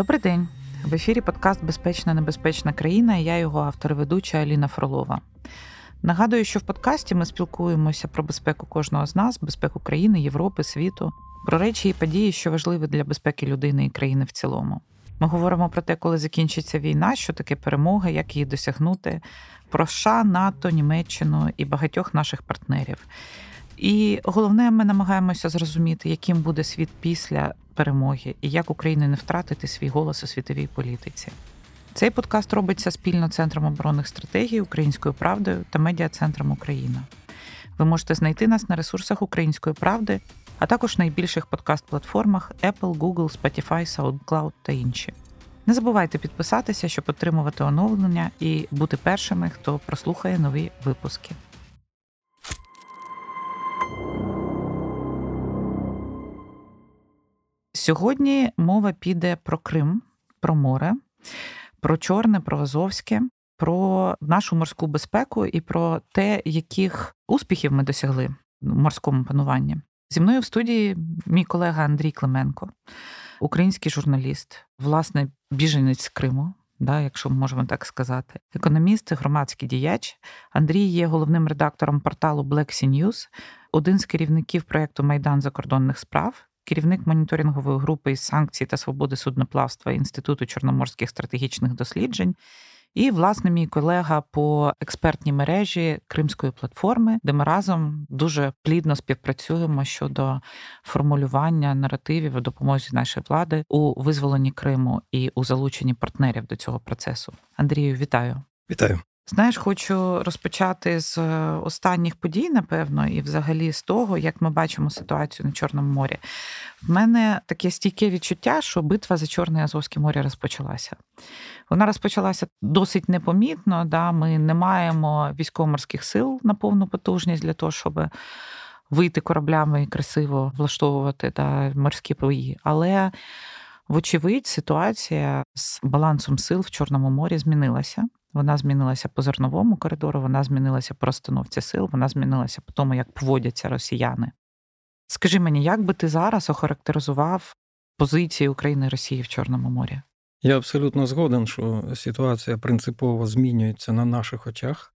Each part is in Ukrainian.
Добрий день. В ефірі подкаст Безпечна небезпечна країна. Я його автор ведуча Аліна Фролова. Нагадую, що в подкасті ми спілкуємося про безпеку кожного з нас, безпеку країни, Європи, світу, про речі і події, що важливі для безпеки людини і країни в цілому. Ми говоримо про те, коли закінчиться війна, що таке перемога, як її досягнути, про США, НАТО, Німеччину і багатьох наших партнерів. І головне, ми намагаємося зрозуміти, яким буде світ після перемоги і як Україні не втратити свій голос у світовій політиці. Цей подкаст робиться спільно Центром оборонних стратегій Українською правдою та медіа-центром Україна. Ви можете знайти нас на ресурсах Української правди, а також найбільших подкаст-платформах Apple, Google, Spotify, SoundCloud та інші. Не забувайте підписатися, щоб отримувати оновлення і бути першими, хто прослухає нові випуски. Сьогодні мова піде про Крим, про море, про Чорне, про Азовське, про нашу морську безпеку і про те, яких успіхів ми досягли в морському пануванні. Зі мною в студії мій колега Андрій Клименко, український журналіст, власне, біженець з Криму. Да, якщо можемо так сказати, економіст, громадський діяч. Андрій є головним редактором порталу Black Sea News, один з керівників проєкту Майдан закордонних справ керівник моніторингової групи із санкцій та свободи судноплавства Інституту чорноморських стратегічних досліджень. І, власне, мій колега по експертній мережі Кримської платформи, де ми разом дуже плідно співпрацюємо щодо формулювання наративів у допомозі нашої влади у визволенні Криму і у залученні партнерів до цього процесу. Андрію, вітаю! Вітаю! Знаєш, хочу розпочати з е, останніх подій, напевно, і взагалі з того, як ми бачимо ситуацію на Чорному морі. В мене таке стійке відчуття, що битва за Чорне Азовське море розпочалася. Вона розпочалася досить непомітно. Да? Ми не маємо військово-морських сил на повну потужність для того, щоб вийти кораблями і красиво влаштовувати да, морські бої. Але, вочевидь, ситуація з балансом сил в Чорному морі змінилася. Вона змінилася по зерновому коридору, вона змінилася по розстановці сил, вона змінилася по тому, як поводяться росіяни. Скажи мені, як би ти зараз охарактеризував позиції України і Росії в Чорному морі? Я абсолютно згоден, що ситуація принципово змінюється на наших очах.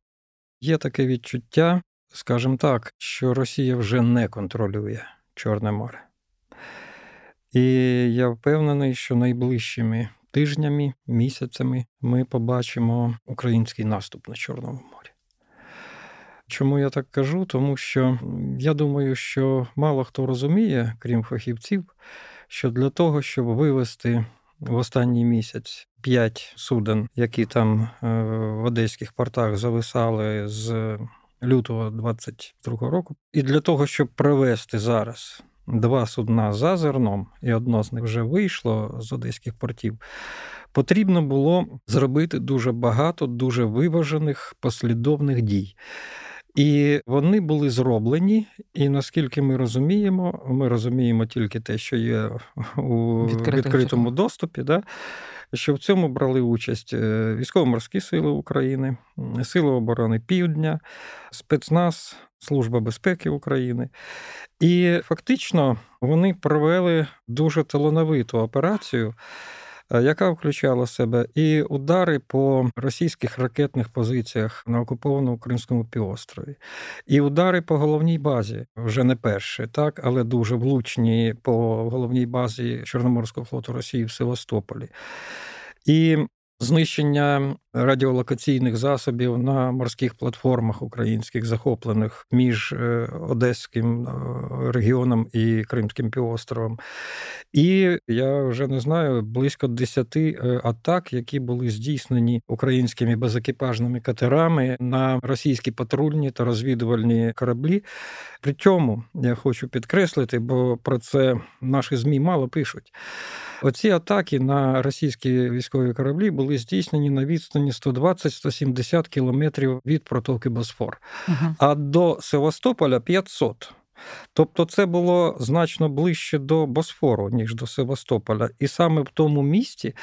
Є таке відчуття, скажімо так, що Росія вже не контролює Чорне море. І я впевнений, що найближчими тижнями, місяцями ми побачимо український наступ на Чорному морі. Чому я так кажу? Тому що я думаю, що мало хто розуміє, крім фахівців, що для того, щоб вивести в останній місяць п'ять суден, які там е, в одеських портах зависали з лютого 22 року, і для того, щоб провести зараз два судна за зерном, і одно з них вже вийшло з одеських портів. Потрібно було зробити дуже багато, дуже виважених послідовних дій. І вони були зроблені, і наскільки ми розуміємо, ми розуміємо тільки те, що є у відкритому доступі, да, що в цьому брали участь е, військово-морські сили України, Сили оборони Півдня, спецназ, Служба безпеки України. І фактично вони провели дуже талановиту операцію. Е, яка включала в себе і удари по російських ракетних позиціях на окупованому Кримському півострові, і удари по головній базі вже не перші, так, але дуже влучні по головній базі Чорноморського флоту Росії в Севастополі. І Знищення радіолокаційних засобів на морських платформах українських захоплених між е, Одеським е, регіоном і Кримським півостровом. І я вже не знаю близько десяти е, атак, які були здійснені українськими безекіпажними катерами на російські патрульні та розвідувальні кораблі. При цьому я хочу підкреслити, бо про це наші ЗМІ мало пишуть. Оці атаки на російські військові кораблі були здійснені на відстані 120-170 кілометрів від протоки Босфор, uh а до Севастополя 500. Тобто це було значно ближче до Босфору, ніж до Севастополя. І саме в тому місці,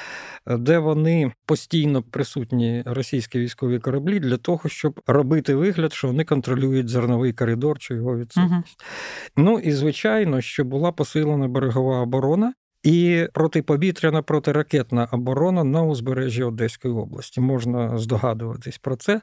де вони постійно присутні російські військові кораблі, для того, щоб робити вигляд, що вони контролюють зерновий коридор чи його відсутність. Uh-huh. Ну і звичайно, що була посилена берегова оборона. І протиповітряна протиракетна оборона на узбережжі Одеської області. Можна здогадуватись про це,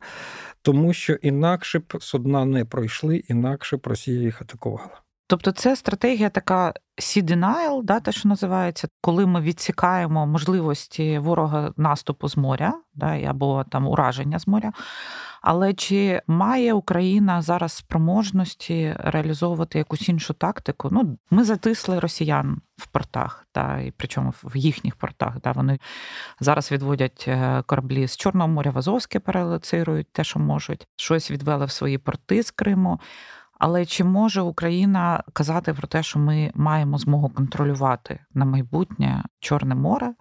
тому що інакше б судна не пройшли, інакше б Росія їх атакувала. Тобто це стратегія така denial, да, те, що називається, коли ми відсікаємо можливості ворога наступу з моря, да, або там ураження з моря. Але чи має Україна зараз спроможності реалізовувати якусь іншу тактику? Ну, ми затисли росіян в портах, та і причому в їхніх портах. Да, Вони зараз відводять е, кораблі з Чорного моря в Азовське, перелоцирують те, що можуть, щось відвели в свої порти з Криму. Але чи може Україна казати про те, що ми маємо змогу контролювати на майбутнє Чорне море,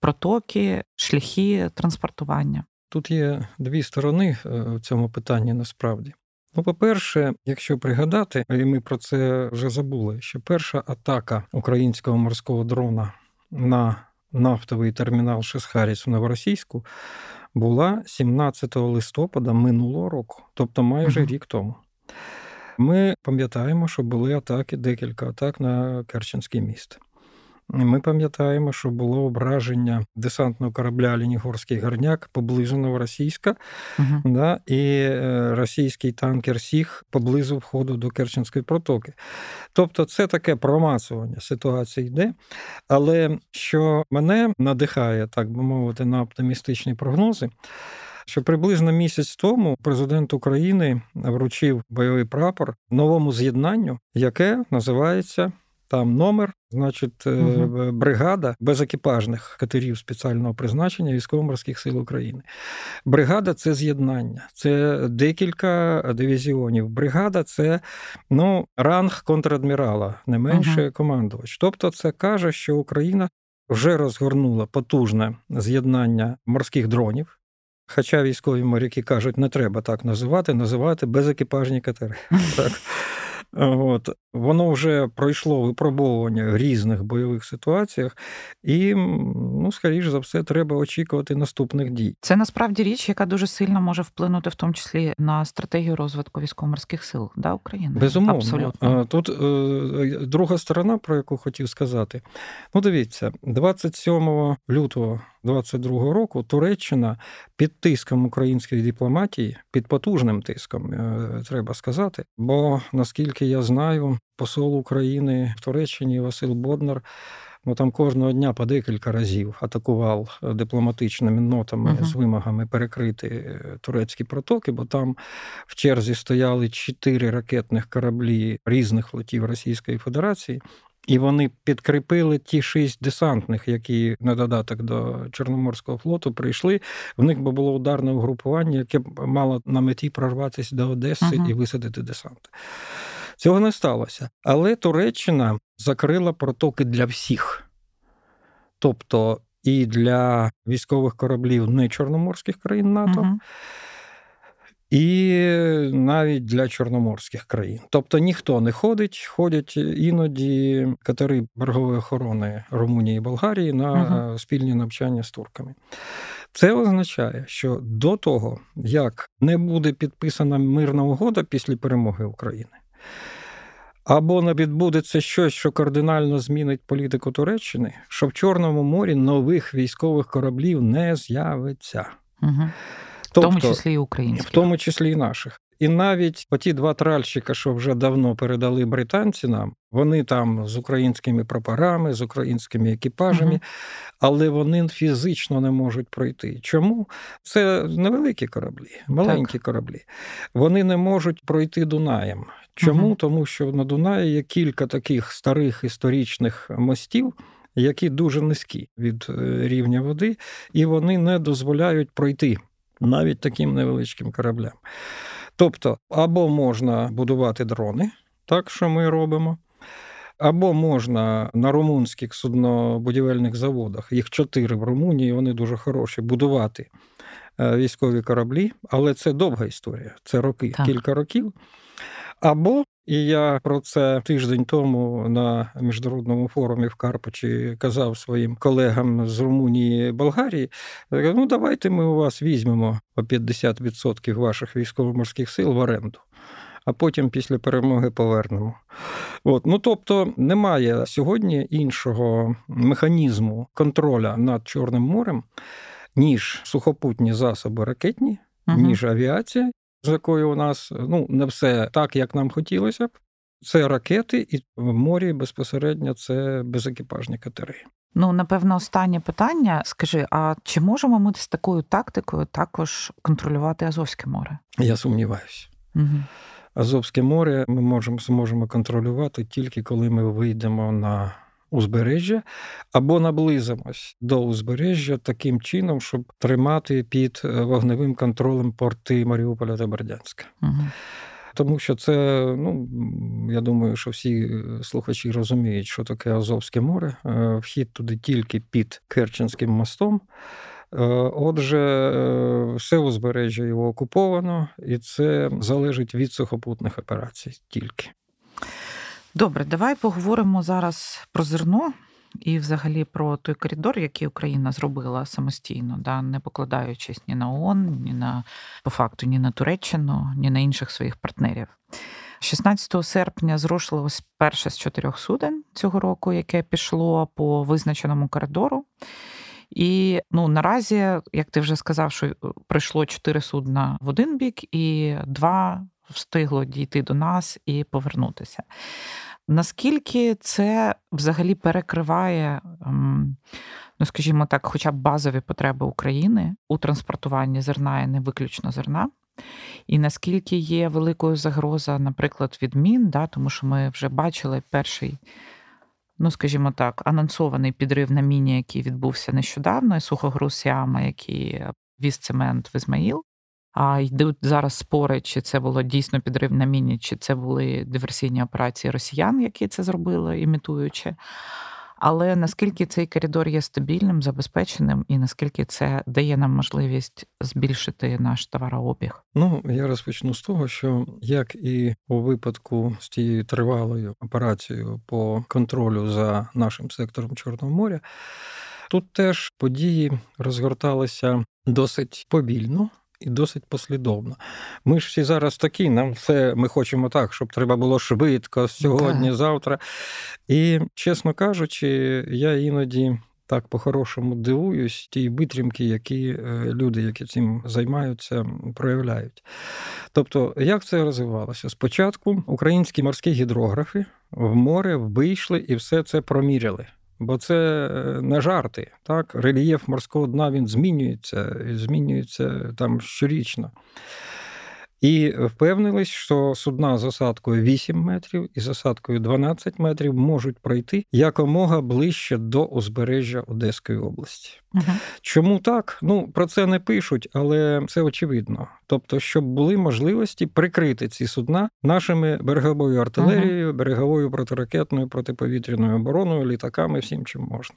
протоки, шляхи транспортування? Тут є дві сторони е, в цьому питанні насправді. Ну, по-перше, якщо пригадати, і ми про це вже забули, що перша атака українського морського дрона на нафтовий термінал Шесхаріс в Новоросійську була 17 листопада минулого року, тобто майже рік тому. Ми пам'ятаємо, що були атаки, декілька атак на Керченський міст. Ми пам'ятаємо, що було ображення десантного корабля Лінігорський горняк поблизу Новоросійська, uh да, і е, російський танкер Сіг поблизу входу до Керченської протоки. Тобто, це таке промацування ситуації йде. Але що мене надихає, так би мовити, на оптимістичні прогнози що приблизно місяць тому президент України вручив бойовий прапор новому з'єднанню, яке називається там номер, значить, угу. бригада безекіпажних катерів спеціального призначення військово-морських сил України. Бригада це з'єднання, це декілька дивізіонів. Бригада це ну, ранг контрадмірала, не менше угу. командувач. Тобто, це каже, що Україна вже розгорнула потужне з'єднання морських дронів. Хоча військові моряки кажуть, не треба так називати, називати безекіпажні катери. Так. От. Воно вже пройшло випробовування в різних бойових ситуаціях, і, ну, скоріш за все, треба очікувати наступних дій. Це насправді річ, яка дуже сильно може вплинути, в тому числі на стратегію розвитку військово-морських сил да, України. Безумовно. Абсолютно. Тут е, друга сторона, про яку хотів сказати. Ну, дивіться, 27 лютого 22 року Туреччина під тиском української дипломатії, під потужним тиском, е, треба сказати. Бо наскільки я знаю, посол України в Туреччині Василь Боднар. Ну там кожного дня по декілька разів атакував дипломатичними нотами uh-huh. з вимогами перекрити е, турецькі протоки, бо там в черзі стояли чотири ракетних кораблі різних флотів Російської Федерації, і вони підкріпили ті шість десантних, які на додаток до Чорноморського флоту прийшли. В них би було ударне угрупування, яке б мало на меті прорватися до Одеси uh-huh. і висадити десант. Цього не сталося. Але Туреччина закрила протоки для всіх. Тобто і для військових кораблів не чорноморських країн НАТО. І навіть для чорноморських країн. Тобто ніхто не ходить, ходять іноді катери берегової охорони Румунії і Болгарії на спільні навчання з турками. Це означає, що до того, як не буде підписана мирна угода після перемоги України. Або не відбудеться щось, що кардинально змінить політику Туреччини, що в Чорному морі нових військових кораблів не з'явиться. Угу. Тобто, в тому числі і українських. в тому числі і наших. І навіть оті два тральщика, що вже давно передали британці нам, вони там з українськими прапорами, з українськими екіпажами, uh але вони фізично не можуть пройти. Чому? Це невеликі кораблі, маленькі так. кораблі. Вони не можуть пройти Дунаєм. Чому? uh Тому що на Дунаї є кілька таких старих історичних мостів. Які дуже низькі від е, рівня води, і вони не дозволяють пройти навіть таким невеличким кораблям. Тобто, або можна будувати дрони, так що ми робимо, або можна на румунських суднобудівельних заводах, їх чотири в Румунії, вони дуже хороші, будувати е, військові кораблі, але це довга історія, це роки, так. кілька років. Або і я про це тиждень тому на міжнародному форумі в Карпачі казав своїм колегам з Румунії і Болгарії. Ну давайте ми у вас візьмемо по 50% ваших військово-морських сил в оренду. а потім після перемоги повернемо. От. Ну, Тобто немає сьогодні іншого механізму контроля над Чорним морем, ніж сухопутні засоби ракетні, угу. ніж авіація, з якою у нас ну, не все так, як нам хотілося б. Це ракети, і в морі безпосередньо це безекіпажні катери. Ну, напевно, останнє питання. Скажи, а чи можемо ми з такою тактикою також контролювати Азовське море? Я сумніваюся. Угу. Азовське море ми можемо зможемо контролювати тільки коли ми вийдемо на узбережжя або наблизимось до узбережжя таким чином, щоб тримати під е, вогневим контролем порти Маріуполя та Бердянська. Угу. Тому що це, ну я думаю, що всі е, слухачі розуміють, що таке Азовське море. Е, вхід туди тільки під Керченським мостом. Отже, все узбережжя його окуповано, і це залежить від сухопутних операцій тільки. Добре, давай поговоримо зараз про зерно і, взагалі, про той коридор, який Україна зробила самостійно, да, не покладаючись ні на ООН, ні на по факту, ні на Туреччину, ні на інших своїх партнерів. 16 серпня зрушилось перше з чотирьох суден цього року, яке пішло по визначеному коридору. І ну наразі, як ти вже сказав, що прийшло чотири судна в один бік, і два встигло дійти до нас і повернутися. Наскільки це взагалі перекриває, ем, ну скажімо так, хоча б базові потреби України у транспортуванні зерна і не виключно зерна? І наскільки є великою загроза, наприклад, від мін, да, тому що ми вже бачили перший, ну скажімо так, анонсований підрив на міні, який відбувся нещодавно, і сухогруз Сіама, який віз цемент в Ізмаїл. А йдуть зараз спори, чи це було дійсно підрив на міні, чи це були диверсійні операції росіян, які це зробили, імітуючи. Але наскільки цей коридор є стабільним, забезпеченим, і наскільки це дає нам можливість збільшити наш товарообіг? Ну я розпочну з того, що як і у випадку з тією тривалою операцією по контролю за нашим сектором Чорного моря, тут теж події розгорталися досить повільно і досить послідовно. Ми ж всі зараз такі, нам все ми хочемо так, щоб треба було швидко сьогодні, так. завтра. І, чесно кажучи, я іноді. Так, по-хорошому дивуюсь, ті витримки, які е, люди, які цим займаються, проявляють. Тобто, як це розвивалося? Спочатку українські морські гідрографи в море вийшли і все це проміряли. Бо це е, не жарти. Так? Рельєф морського дна він змінюється, змінюється там щорічно. І впевнились, що судна з осадкою 8 метрів і з осадкою 12 метрів можуть пройти якомога ближче до узбережжя Одеської області. Угу. Чому так? Ну про це не пишуть, але це очевидно. Тобто, щоб були можливості прикрити ці судна нашими береговою артилерією, угу. береговою протиракетною протиповітряною обороною, літаками, всім чим можна.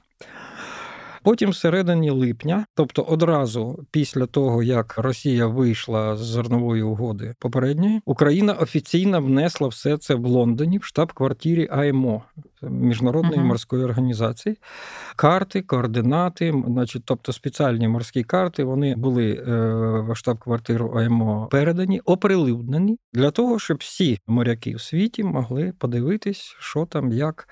Потім, всередині липня, тобто одразу після того, як Росія вийшла з зернової угоди попередньої, Україна офіційно внесла все це в Лондоні в штаб-квартирі АМО міжнародної uh-huh. морської організації. Карти, координати, значить, тобто спеціальні морські карти, вони були е, в штаб-квартиру АМО передані, оприлюднені для того, щоб всі моряки в світі могли подивитись, що там, як.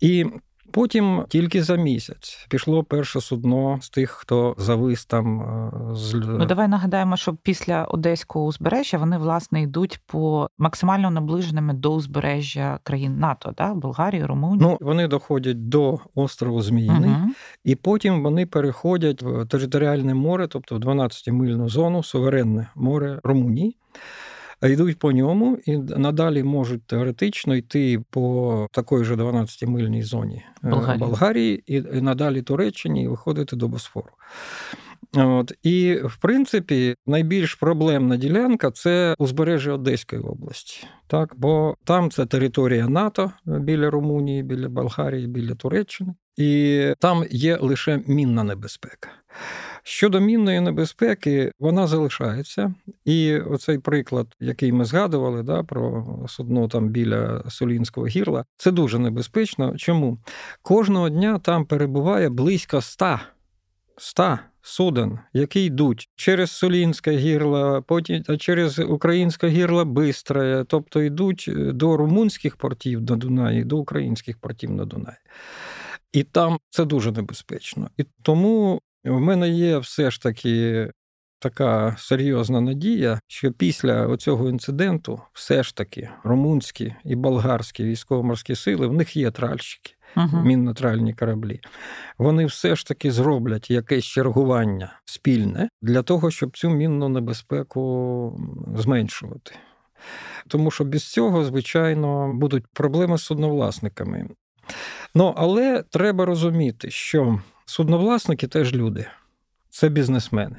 І Потім тільки за місяць пішло перше судно з тих, хто завис там е, з Ну давай нагадаємо, що після одеського узбережжя вони власне йдуть по максимально наближеними до узбережжя країн НАТО, да? Болгарії, Румунії. Ну вони доходять до острову Зміїний, угу. і потім вони переходять в територіальне море, тобто в 12-мильну зону, суверенне море Румунії йдуть по ньому і надалі можуть теоретично йти по такої ж 12-мильній зоні е, Болгарії. Болгарії і надалі Туреччині і виходити до Босфору. От І, в принципі, найбільш проблемна ділянка це узбережжя Одеської області, так бо там це територія НАТО біля Румунії, біля Болгарії, біля Туреччини, і там є лише мінна небезпека. Щодо мінної небезпеки, вона залишається. І оцей приклад, який ми згадували, да, про судно там біля Солінського гірла, це дуже небезпечно. Чому? Кожного дня там перебуває близько ста ста суден, які йдуть через Солінське гірло, потім через Українське гірло Бистре, тобто йдуть е, до румунських портів на Дунаї, до українських портів на Дунаї. І там це дуже небезпечно. І тому в мене є все ж таки така серйозна надія, що після цього інциденту все ж таки румунські і болгарські військово-морські сили в них є тральщики uh мінно-тральні кораблі. Вони все ж таки зроблять якесь чергування спільне для того, щоб цю мінну небезпеку зменшувати. Тому що без цього, звичайно, будуть проблеми з судновласниками. Ну, але треба розуміти, що судновласники теж люди, це бізнесмени.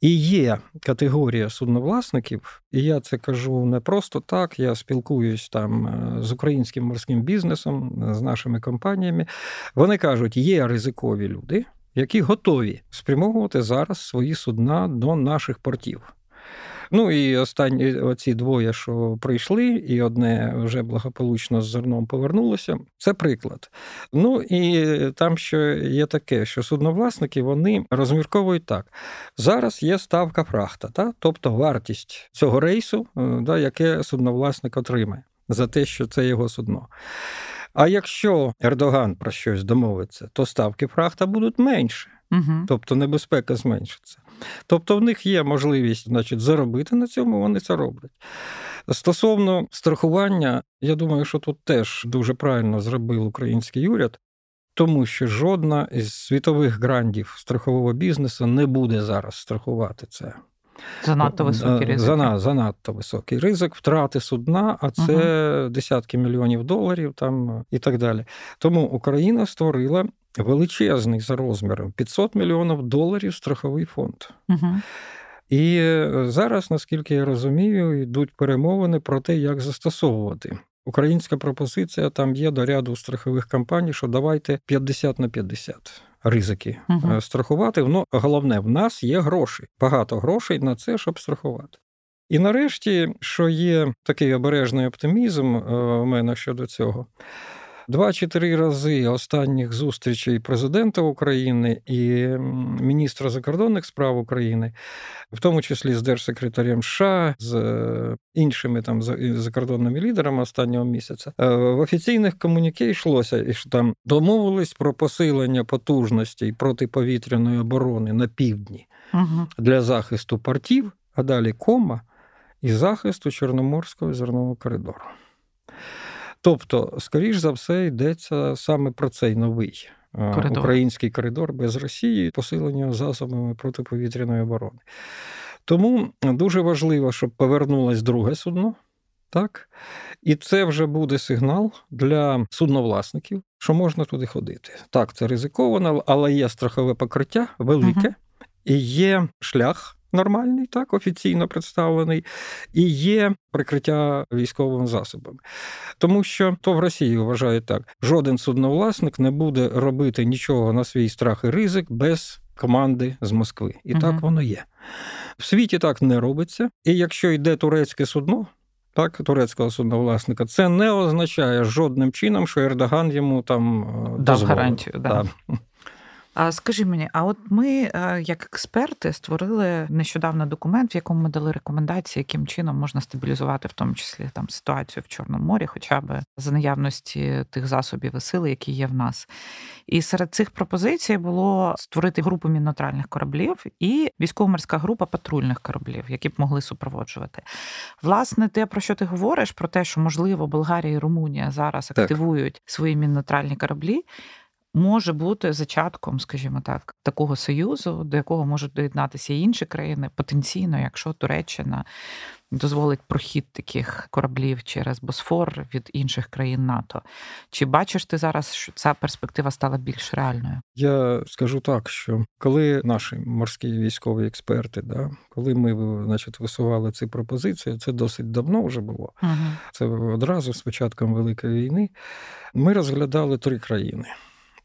І є категорія судновласників, і я це кажу не просто так. Я спілкуюсь там е, з українським морським бізнесом, з нашими компаніями. Вони кажуть, є ризикові люди, які готові спрямовувати зараз свої судна до наших портів. Ну і останні оці двоє, що прийшли, і одне вже благополучно з зерном повернулося. Це приклад. Ну і там ще є таке, що судновласники вони розмірковують так: зараз є ставка фрахта, та? тобто вартість цього рейсу, е, да, яке судновласник отримає за те, що це його судно. А якщо Ердоган про щось домовиться, то ставки фрахта будуть менше, угу. тобто небезпека зменшиться. Тобто в них є можливість значить, заробити на цьому, вони це роблять. Стосовно страхування, я думаю, що тут теж дуже правильно зробив український уряд, тому що жодна із світових грандів страхового бізнесу не буде зараз страхувати це. Занадто високий ризик. Зана, занадто високий ризик втрати судна, а це угу. десятки мільйонів доларів там і так далі. Тому Україна створила величезний за розміром 500 мільйонів доларів страховий фонд. Угу. І е, зараз, наскільки я розумію, йдуть перемовини про те, як застосовувати. Українська пропозиція там є до ряду страхових компаній, що давайте 50 на 50 ризики угу. страхувати. Ну, головне, в нас є гроші, багато грошей на це, щоб страхувати. І нарешті, що є такий обережний оптимізм у е, мене щодо цього. Два чи три рази останніх зустрічей президента України і міністра закордонних справ України, в тому числі з держсекретарем США, з е, іншими там закордонними лідерами останнього місяця, е, в офіційних комуніке йшлося, що там домовились про посилення потужностей протиповітряної оборони на півдні угу. для захисту портів, а далі кома і захисту Чорноморського зернового коридору. Тобто, скоріш за все, йдеться саме про цей новий коридор. український коридор без Росії, посилення засобами протиповітряної оборони. Тому дуже важливо, щоб повернулось друге судно. Так? І це вже буде сигнал для судновласників, що можна туди ходити. Так, це ризиковано, але є страхове покриття велике, uh і є шлях нормальний, так, офіційно представлений, і є прикриття військовими засобами. Тому що то в Росії вважають так: жоден судновласник не буде робити нічого на свій страх і ризик без команди з Москви. І угу. так воно є. В світі так не робиться. І якщо йде турецьке судно, так, турецького судновласника, це не означає жодним чином, що Ердоган йому там е, дав гарантію. Да. Да. А скажи мені, а от ми, е, як експерти, створили нещодавно документ, в якому ми дали рекомендації, яким чином можна стабілізувати в тому числі там ситуацію в Чорному морі, хоча б за наявності тих засобів і сили, які є в нас. І серед цих пропозицій було створити групу міннотральних кораблів і військово-морська група патрульних кораблів, які б могли супроводжувати. Власне, те, про що ти говориш, про те, що можливо Болгарія і Румунія зараз активують так. свої міннотральні кораблі може бути зачатком, скажімо так, такого союзу, до якого можуть доєднатися і інші країни потенційно, якщо Туреччина дозволить прохід таких кораблів через Босфор від інших країн НАТО. Чи бачиш ти зараз, що ця перспектива стала більш реальною? Я скажу так, що коли наші морські військові експерти, да, коли ми значить, висували ці пропозиції, це досить давно вже було. Угу. Це одразу з початком Великої війни. Ми розглядали три країни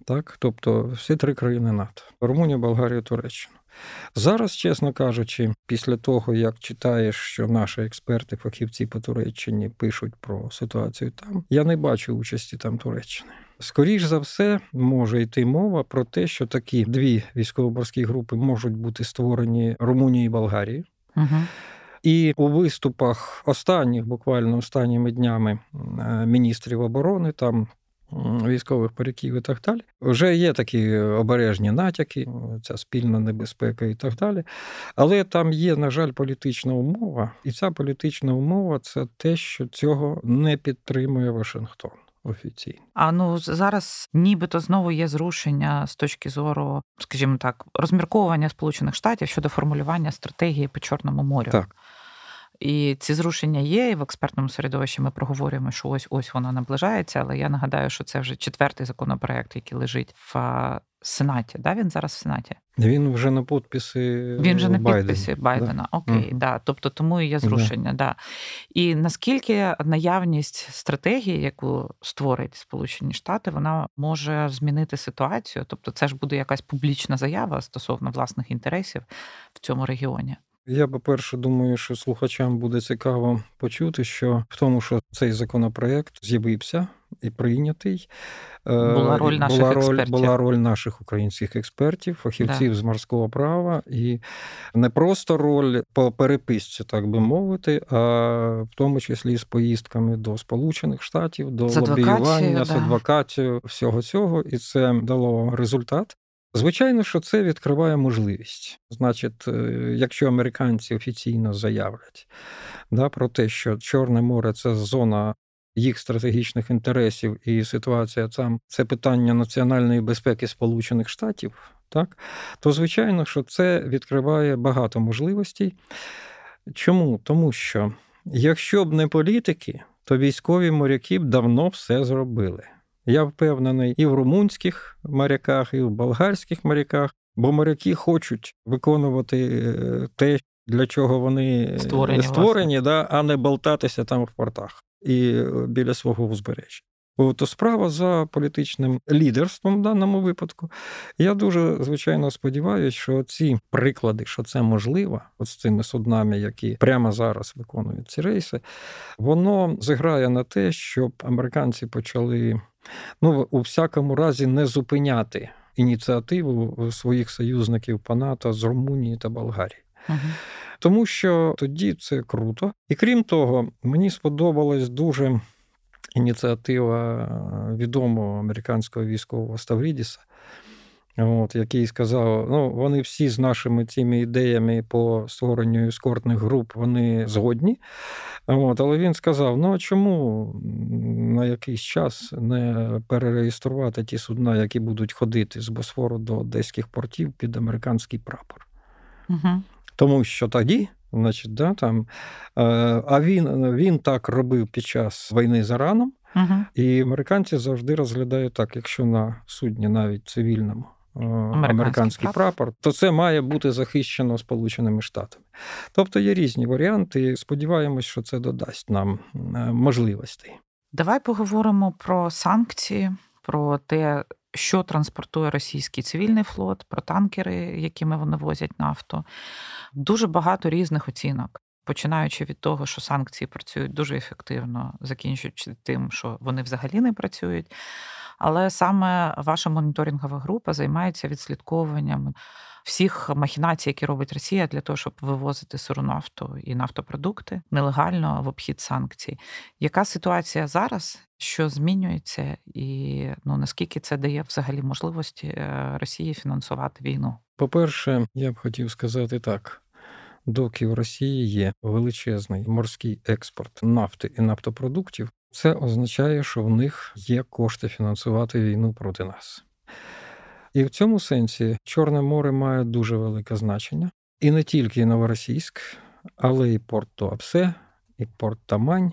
так? тобто всі три країни НАТО: Румунія, Болгарія, Туреччина. Зараз, чесно кажучи, після того, як читаєш, що наші експерти, фахівці по Туреччині пишуть про ситуацію там, я не бачу участі там Туреччини. Скоріш за все, може йти мова про те, що такі дві військово-морські групи можуть бути створені Румунією і Болгарією. Угу. І у виступах останніх, буквально останніми днями е, міністрів оборони, там військових париків і так далі, вже є такі обережні натяки, ця спільна небезпека і так далі. Але там є, на жаль, політична умова, і ця політична умова це те, що цього не підтримує Вашингтон. Офіційно. А ну зараз нібито знову є зрушення з точки зору, скажімо так, розмірковування Сполучених Штатів щодо формулювання стратегії по Чорному морю. Так. І ці зрушення є, і в експертному середовищі ми проговорюємо, що ось ось воно наближається. Але я нагадаю, що це вже четвертий законопроект, який лежить в Сенаті. Да, Він зараз в Сенаті. Він вже на підписи Він вже на Байден. підписі Байдена. Да. Окей, mm. да. Тобто тому і є зрушення. Да. да. І наскільки наявність стратегії, яку створить Сполучені Штати, вона може змінити ситуацію? Тобто, це ж буде якась публічна заява стосовно власних інтересів в цьому регіоні. Я, по-перше, думаю, що слухачам буде цікаво почути, що в тому, що цей законопроект з'явився і прийнятий, е, була роль наших була роль, експертів. була роль наших українських експертів, фахівців да. з морського права, і не просто роль по переписці, так би мовити, а в тому числі з поїздками до Сполучених Штатів, до з лобіювання, з адвокацією всього цього, і це дало результат. Звичайно, що це відкриває можливість. Значить, е, якщо американці офіційно заявлять да, про те, що Чорне море це зона їх стратегічних інтересів, і ситуація там це питання національної безпеки Сполучених Штатів, так, то звичайно, що це відкриває багато можливостей. Чому? Тому що якщо б не політики, то військові моряки б давно все зробили. Я впевнений і в румунських моряках, і в болгарських моряках, бо моряки хочуть виконувати е, те, для чого вони створені, створені да, а не болтатися там в портах і е, біля свого узбережжя. То справа за політичним лідерством в даному випадку. Я дуже звичайно сподіваюся, що ці приклади, що це можливо, от з цими суднами, які прямо зараз виконують ці рейси, воно зіграє на те, щоб американці почали ну, у всякому разі не зупиняти ініціативу своїх союзників по НАТО з Румунії та Болгарії. Угу. Тому що тоді це круто. І крім того, мені сподобалась дуже ініціатива відомого американського військового Ставрідіса, от, який сказав: ну, вони всі з нашими цими ідеями по створенню ескортних груп вони згодні. От, Але він сказав: ну а чому на якийсь час не перереєструвати ті судна, які будуть ходити з Босфору до одеських портів під американський прапор? Угу. Тому що тоді. Значить, да, там, е, А він він так робив під час війни з Іраном, угу. і американці завжди розглядають так, якщо на судні навіть цивільному американський, американський прапор, то це має бути захищено Сполученими Штатами. Тобто є різні варіанти. Сподіваємось, що це додасть нам е, можливостей. Давай поговоримо про санкції, про те, що транспортує російський цивільний флот, про танкери, якими вони возять нафту. Дуже багато різних оцінок. Починаючи від того, що санкції працюють дуже ефективно, закінчуючи тим, що вони взагалі не працюють. Але саме ваша моніторингова група займається відслідковуванням всіх махінацій, які робить Росія для того, щоб вивозити сиру нафту і нафтопродукти нелегально в обхід санкцій. Яка ситуація зараз? Що змінюється, і ну наскільки це дає взагалі можливості е, Росії фінансувати війну? По-перше, я б хотів сказати так: доки в Росії є величезний морський експорт нафти і нафтопродуктів, це означає, що в них є кошти фінансувати війну проти нас. І в цьому сенсі Чорне море має дуже велике значення. І не тільки Новоросійськ, але й Порт Туапсе, і Порт Тамань,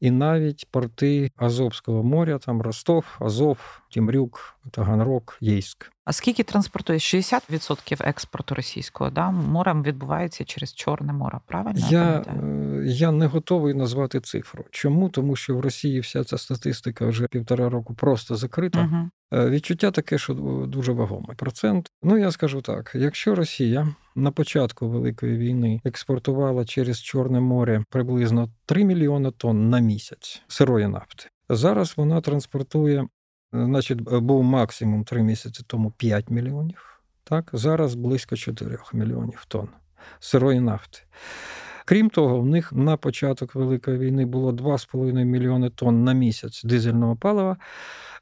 і навіть порти Азовського моря, там Ростов, Азов, Тімрюк, Таганрог, Єйськ. А скільки транспортує 60% експорту російського да, морем відбувається через Чорне море? Правильно я е, я не готовий назвати цифру. Чому? Тому що в Росії вся ця статистика вже півтора року просто закрита. Угу. Відчуття таке, що дуже вагомий процент. Ну я скажу так: якщо Росія на початку Великої війни експортувала через Чорне море приблизно 3 мільйони тонн на місяць сирої нафти, зараз вона транспортує Значить, був максимум 3 місяці тому 5 мільйонів. Так, зараз близько 4 мільйонів тонн сирої нафти. Крім того, в них на початок Великої війни було 2,5 мільйони тонн на місяць дизельного палива.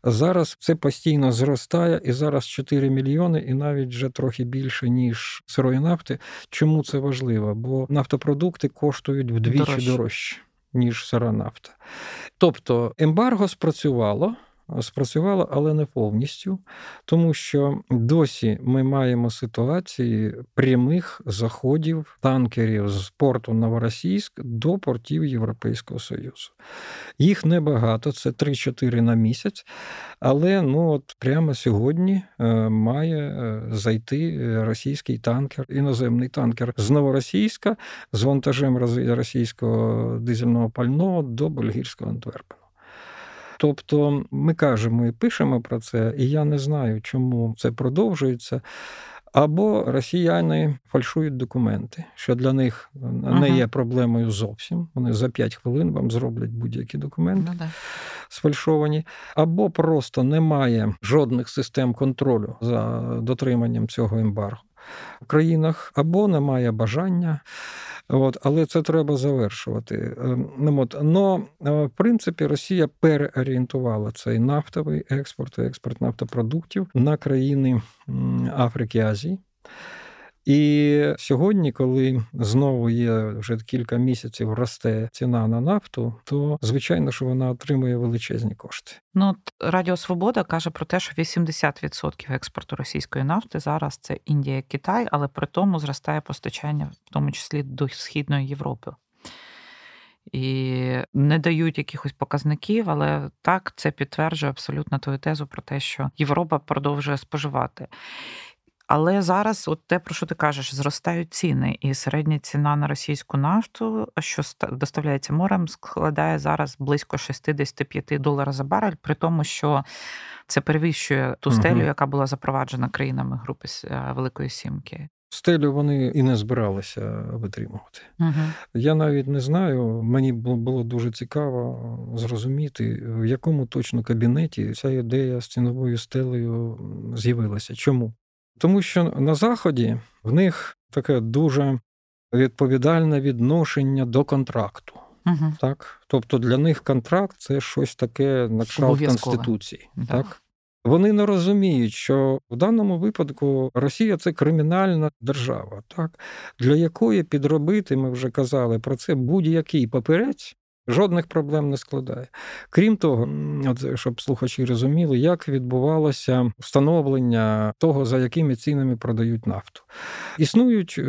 Зараз це постійно зростає, і зараз 4 мільйони, і навіть вже трохи більше, ніж сирої нафти. Чому це важливо? Бо нафтопродукти коштують вдвічі дорожче, дорожче ніж сира нафта. Тобто ембарго спрацювало спрацювала, але не повністю, тому що досі ми маємо ситуації прямих заходів танкерів з порту Новоросійськ до портів Європейського Союзу. Їх небагато, це 3-4 на місяць. Але ну от прямо сьогодні е, має е, зайти російський танкер, іноземний танкер з Новоросійська з вантажем російського дизельного пального до Бельгірського Антверпену. Тобто ми кажемо і пишемо про це, і я не знаю, чому це продовжується. Або росіяни фальшують документи, що для них не є проблемою зовсім. Вони за 5 хвилин вам зроблять будь-які документи ну, сфальшовані, або просто немає жодних систем контролю за дотриманням цього ембарго в країнах, або немає бажання. От, Але це треба завершувати. Ем, от, Но, е, в принципі, Росія переорієнтувала цей нафтовий експорт, експорт нафтопродуктів на країни Африки Азії. І сьогодні, коли знову є вже кілька місяців росте ціна на нафту, то звичайно, що вона отримує величезні кошти. Ну Радіо Свобода каже про те, що 80% експорту російської нафти зараз це Індія, Китай, але при тому зростає постачання, в тому числі до Східної Європи. І не дають якихось показників, але так це підтверджує абсолютно твою тезу про те, що Європа продовжує споживати. Але зараз, от те, про що ти кажеш, зростають ціни, і середня ціна на російську нафту, що доставляється морем, складає зараз близько 65 доларів за барель, при тому, що це перевищує ту стелю, угу. яка була запроваджена країнами групи е, Великої Сімки. Стелю вони і не збиралися витримувати. Угу. Я навіть не знаю. Мені було дуже цікаво зрозуміти, в якому точно кабінеті ця ідея з ціновою стелею з'явилася. Чому? Тому що на Заході в них таке дуже відповідальне відношення до контракту. Угу. Так? Тобто для них контракт це щось таке на кшталт Конституції. Да. Так? Вони не розуміють, що в даному випадку Росія це кримінальна держава, так? для якої підробити, ми вже казали про це будь-який папірець Жодних проблем не складає. Крім того, от, щоб слухачі розуміли, як відбувалося встановлення того, за якими цінами продають нафту. Існують е,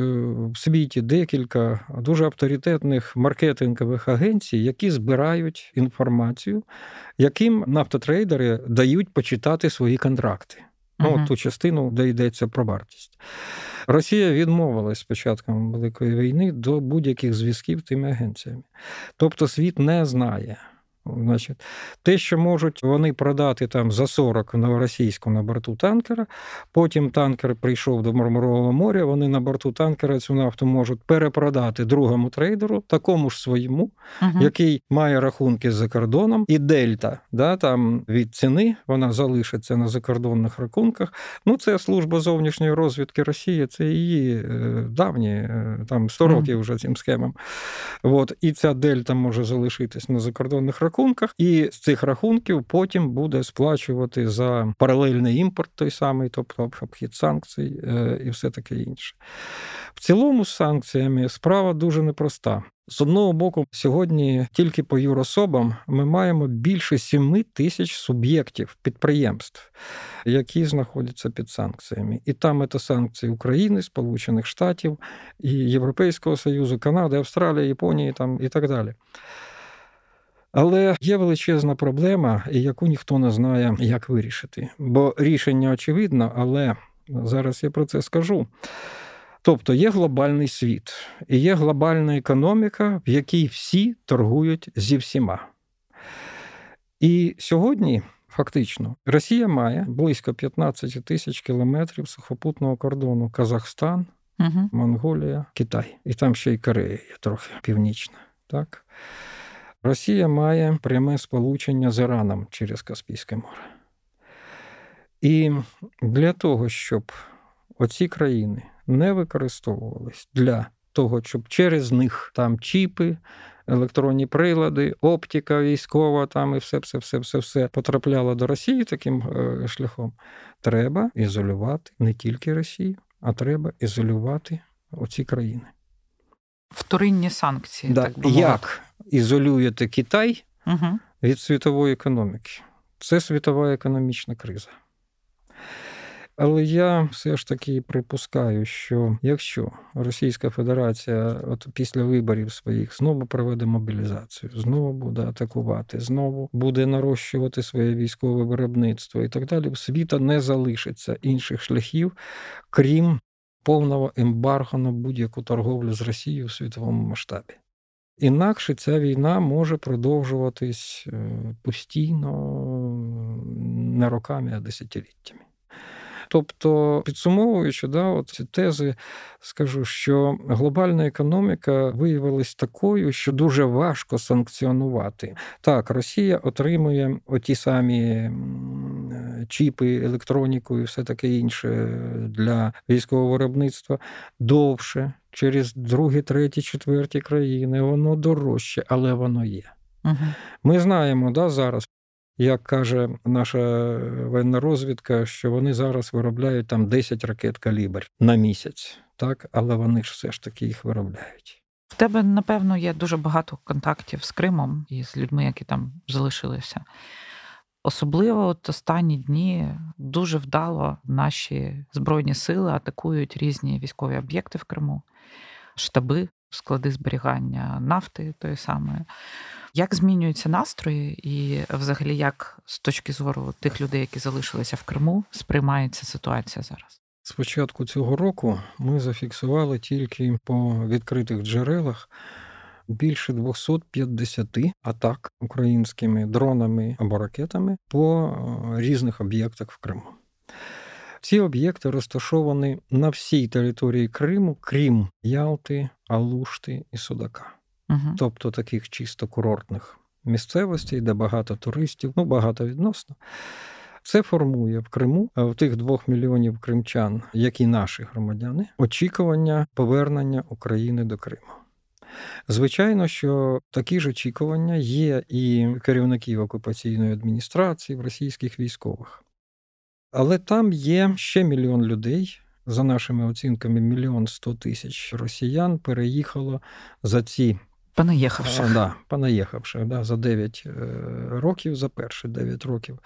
в світі декілька дуже авторитетних маркетингових агенцій, які збирають інформацію, яким нафтотрейдери дають почитати свої контракти. Ну, uh-huh. ту частину, де йдеться про вартість. Росія відмовилась з початком Великої війни до будь-яких зв'язків тими агенціями. Тобто світ не знає. Значить, Те, що можуть вони продати там за 40 в новоросійську на борту танкера, потім танкер прийшов до Мармурового моря, вони на борту танкера цю нафту можуть перепродати другому трейдеру, такому ж своєму, uh який має рахунки за кордоном, і дельта да, там від ціни вона залишиться на закордонних рахунках. Ну, це служба зовнішньої розвідки Росії, це її е, давні е, там 100 років вже цим схемам. От, І ця дельта може залишитись на закордонних рахунках рахунках, і з цих рахунків потім буде сплачувати за паралельний імпорт той самий, тобто обхід санкцій е, і все таке інше. В цілому з санкціями справа дуже непроста. З одного боку, сьогодні тільки по юрособам ми маємо більше 7 тисяч суб'єктів підприємств, які знаходяться під санкціями. І там це санкції України, Сполучених Штатів, і Європейського Союзу, Канади, Австралії, Японії там і так далі. Але є величезна проблема, яку ніхто не знає, як вирішити. Бо рішення очевидно, але зараз я про це скажу. Тобто є глобальний світ і є глобальна економіка, в якій всі торгують зі всіма. І сьогодні. Фактично, Росія має близько 15 тисяч кілометрів сухопутного кордону Казахстан, угу. Монголія, Китай. І там ще й Корея є трохи північна. Так? Росія має пряме сполучення з Іраном через Каспійське море. І для того, щоб оці країни не використовувались для того, щоб через них там чіпи, електронні прилади, оптика військова, там і все, все, все, все, все потрапляло до Росії таким е, шляхом. Треба ізолювати не тільки Росію, а треба ізолювати оці країни. Вторинні санкції. Да. так би Як ізолюєте Китай угу. від світової економіки? Це світова економічна криза. Але я все ж таки припускаю, що якщо Російська Федерація от після виборів своїх знову проведе мобілізацію, знову буде атакувати, знову буде нарощувати своє військове виробництво і так далі, в світа не залишиться інших шляхів, крім повного ембарго на будь-яку торговлю з Росією в світовому масштабі. Інакше ця війна може продовжуватись е, постійно не роками, а десятиліттями. Тобто, підсумовуючи, да, от ці тези, скажу, що глобальна економіка виявилась такою, що дуже важко санкціонувати. Так, Росія отримує оті самі чіпи, електроніку і все таке інше для військового виробництва довше. Через другі, треті, четверті країни воно дорожче, але воно є. Угу. Ми знаємо да, зараз, як каже наша воєнна розвідка, що вони зараз виробляють там 10 ракет калібр на місяць, так але вони ж все ж таки їх виробляють. В тебе, напевно, є дуже багато контактів з Кримом і з людьми, які там залишилися. Особливо от останні дні дуже вдало наші збройні сили атакують різні військові об'єкти в Криму, штаби, склади зберігання нафти тої самої. Як змінюються настрої, і взагалі, як з точки зору тих людей, які залишилися в Криму, сприймається ситуація зараз? З початку цього року ми зафіксували тільки по відкритих джерелах більше 250 атак українськими дронами або ракетами по е, різних об'єктах в Криму. Ці об'єкти розташовані на всій території Криму, крім Ялти, Алушти і Судака угу. тобто таких чисто курортних місцевостей, де багато туристів, ну багато відносно. Це формує в Криму в тих двох мільйонів кримчан, як і наші громадяни, очікування повернення України до Криму. Звичайно, що такі ж очікування є і керівників окупаційної адміністрації в російських військових. Але там є ще мільйон людей. За нашими оцінками, мільйон сто тисяч росіян переїхало за ці Понаїхавши. А, да, понаїхавши да, за 9 е, років, за перші 9 років.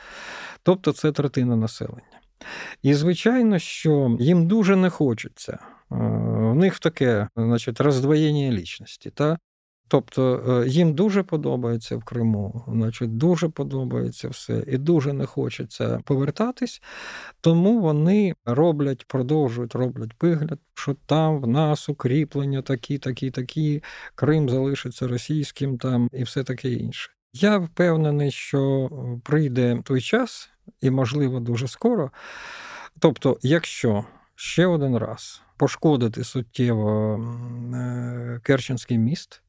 Тобто це третина населення. І, звичайно, що їм дуже не хочеться. В них таке значить, роздвоєння лічності. Та? Тобто е, їм дуже подобається в Криму, значить, дуже подобається все, і дуже не хочеться повертатись, тому вони роблять, продовжують роблять вигляд, що там в нас укріплення такі, такі, такі, Крим залишиться російським там і все таке інше. Я впевнений, що прийде той час, і, можливо, дуже скоро. Тобто, якщо ще один раз пошкодити суттєво е, Керченський міст.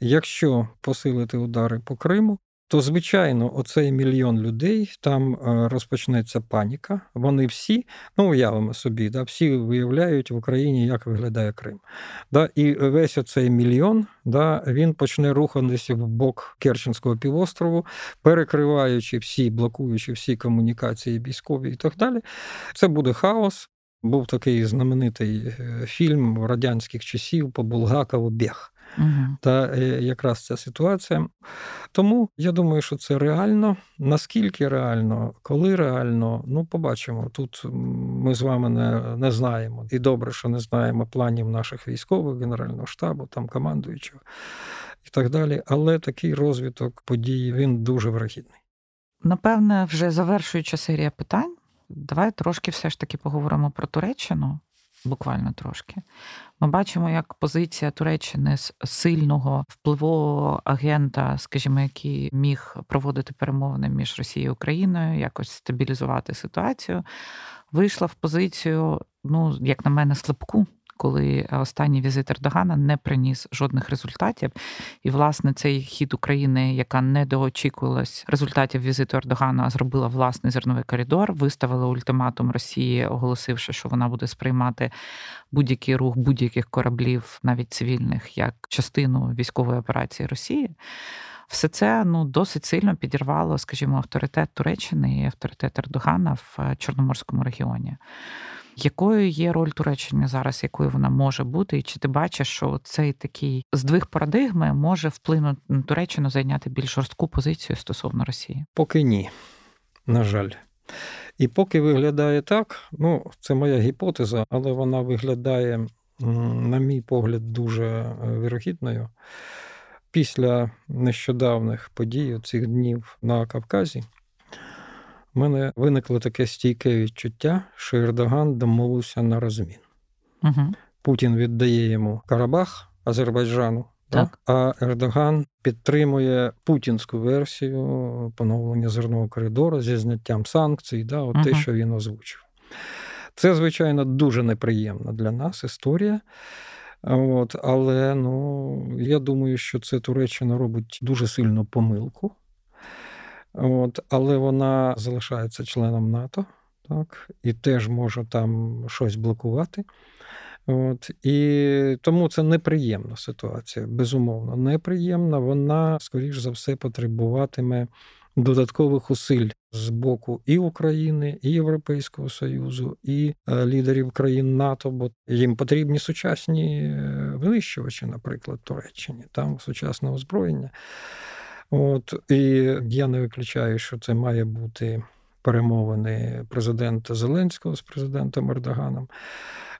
Якщо посилити удари по Криму, то звичайно оцей мільйон людей там е, розпочнеться паніка. Вони всі, ну уявимо собі, да, всі виявляють в Україні, як виглядає Крим. Да, І весь оцей мільйон да, він почне рухатися в бок Керченського півострову, перекриваючи всі, блокуючи всі комунікації військові і так далі. Це буде хаос. Був такий знаменитий е, фільм радянських часів по Булгакову Бег. Угу. Та е, якраз ця ситуація. Тому я думаю, що це реально. Наскільки реально, коли реально, ну побачимо. Тут ми з вами не не знаємо. І добре, що не знаємо планів наших військових, Генерального штабу, там командуючого і так далі. Але такий розвиток подій він дуже врахідний. Напевне, вже завершуюча серія питань. Давай трошки все ж таки поговоримо про Туреччину буквально трошки. Ми бачимо, як позиція Туреччини з сильного впливового агента, скажімо, який міг проводити перемовини між Росією і Україною, якось стабілізувати ситуацію, вийшла в позицію, ну як на мене, слабку. Коли останній візит Ердогана не приніс жодних результатів. І, власне, цей хід України, яка не доочікувалась результатів візиту Ердогана, зробила власний зерновий коридор, виставила ультиматум Росії, оголосивши, що вона буде сприймати будь-який рух будь-яких кораблів, навіть цивільних, як частину військової операції Росії. Все це ну досить сильно підірвало, скажімо, авторитет Туреччини і авторитет Ердогана в е, Чорноморському регіоні. Якою є роль Туреччини зараз, якою вона може бути, і чи ти бачиш, що цей такий здвиг парадигми може вплинути на Туреччину зайняти більш жорстку позицію стосовно Росії? Поки ні, на жаль. І поки виглядає так, ну це моя гіпотеза, але вона виглядає, на мій погляд, дуже е, вірогідною. Після нещодавних подій цих днів на Кавказі в мене виникло таке стійке відчуття, що Ердоган домовився на розмін. Угу. Путін віддає йому Карабах Азербайджану, так. а Ердоган підтримує путінську версію поновлення зернового коридору зі зняттям санкцій, да, от угу. те, що він озвучив. Це, звичайно, дуже неприємна для нас історія. От, Але ну, я думаю, що це Туреччина робить дуже сильну помилку. От, Але вона залишається членом НАТО, так, і теж може там щось блокувати. От, І тому це неприємна ситуація, безумовно, неприємна. Вона, скоріш за все, потребуватиме додаткових усиль з боку і України, і Європейського Союзу, і е, лідерів країн НАТО, бо їм потрібні сучасні е, винищувачі, наприклад, Туреччині, там сучасне озброєння. От і я не виключаю, що це має бути перемовини президента Зеленського з президентом Ердоганом.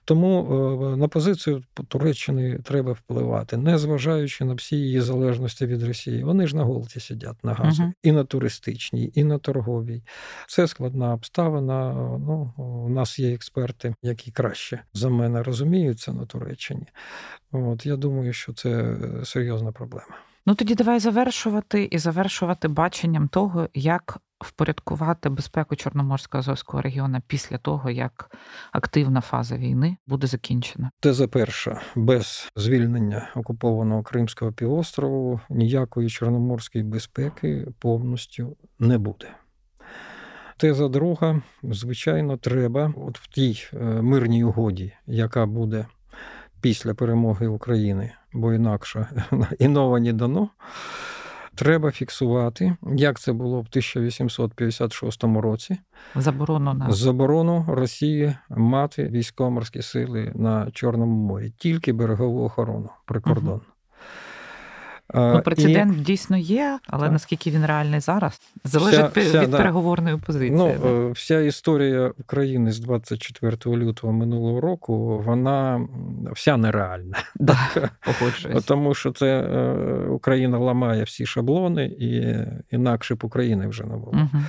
Тому е, на позицію Туреччини треба впливати, не зважаючи на всі її залежності від Росії. Вони ж на голці сидять на газу uh і на туристичній, і на торговій. Це складна обставина. Ну, У нас є експерти, які краще за мене розуміються на Туреччині. От я думаю, що це е, серйозна проблема. Ну тоді давай завершувати і завершувати баченням того, як впорядкувати безпеку Чорноморського Азовського регіону після того, як активна фаза війни буде закінчена. Теза перша без звільнення окупованого Кримського півострову ніякої чорноморської безпеки повністю не буде. Теза друга, звичайно, треба от в тій е, мирній угоді, яка буде після перемоги України, бо інакше іного не дано. Треба фіксувати, як це було в 1856 році. Заборону на заборону Росії мати військово-морські сили на Чорному морі, тільки берегову охорону прикордон. Угу. Ну, Прецедент і... дійсно є, але так. наскільки він реальний зараз, залежить вся, вся, від да. переговорної позиції. Ну, да. Вся історія України з 24 лютого минулого року, вона вся нереальна. Да, Тому що це е, Україна ламає всі шаблони, і інакше б України вже не було. Угу.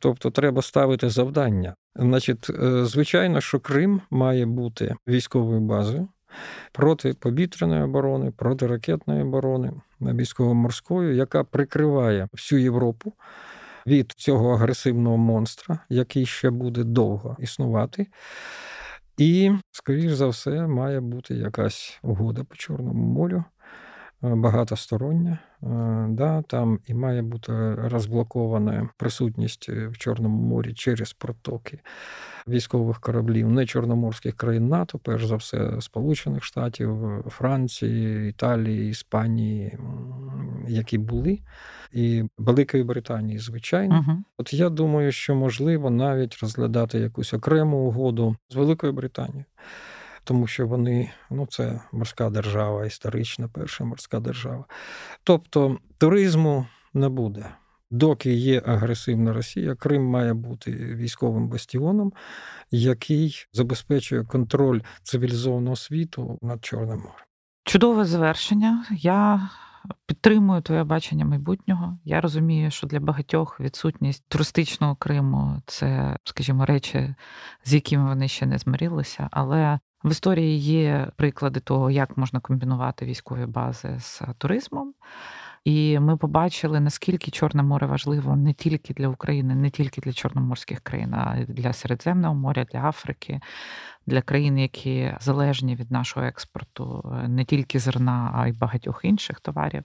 Тобто треба ставити завдання. Значить, е, звичайно, що Крим має бути військовою базою протиповітряної оборони, протиракетної оборони військово-морської, яка прикриває всю Європу від цього агресивного монстра, який ще буде довго існувати. І, скоріш за все, має бути якась угода по Чорному морю, багатостороння. Е, да, Там і має бути розблокована присутність в Чорному морі через протоки військових кораблів не чорноморських країн НАТО, перш за все, Сполучених Штатів, Франції, Італії, Іспанії, які були, і Великої Британії, звичайно. uh От я думаю, що можливо навіть розглядати якусь окрему угоду з Великою Британією тому що вони ну це морська держава, історична перша морська держава. Тобто туризму не буде. Доки є агресивна Росія, Крим має бути військовим бастіоном, який забезпечує контроль цивілізованого світу над Чорним морем. Чудове завершення. Я підтримую твоє бачення майбутнього. Я розумію, що для багатьох відсутність туристичного Криму це, скажімо, речі, з якими вони ще не змирилися, але в історії є приклади того, як можна комбінувати військові бази з туризмом. І ми побачили, наскільки Чорне море важливо не тільки для України, не тільки для чорноморських країн, а й для Середземного моря, для Африки, для країн, які залежні від нашого експорту, не тільки зерна, а й багатьох інших товарів.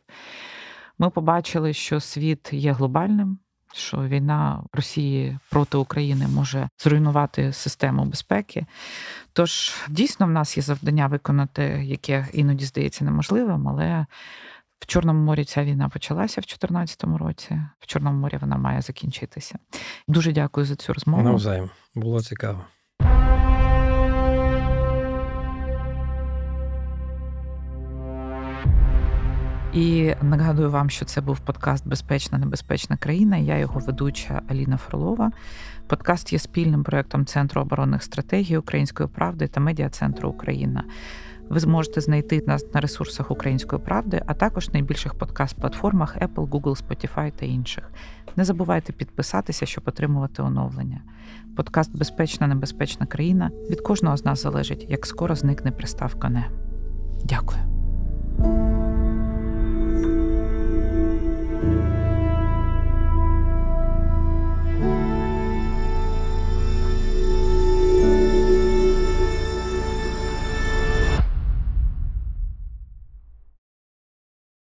Ми побачили, що світ є глобальним. Що війна Росії проти України може зруйнувати систему безпеки. Тож дійсно в нас є завдання виконати, яке іноді здається неможливим, але в Чорному морі ця війна почалася в 2014 році. В Чорному морі вона має закінчитися. Дуже дякую за цю розмову. Навзаєм було цікаво. І нагадую вам, що це був подкаст Безпечна небезпечна країна. Я його ведуча Аліна Фролова. Подкаст є спільним проектом Центру оборонних стратегій Української правди та медіа центру Україна. Ви зможете знайти нас на ресурсах Української правди, а також найбільших подкаст-платформах Apple, Google, Spotify та інших. Не забувайте підписатися, щоб отримувати оновлення. Подкаст Безпечна небезпечна країна від кожного з нас залежить, як скоро зникне приставка не. Дякую.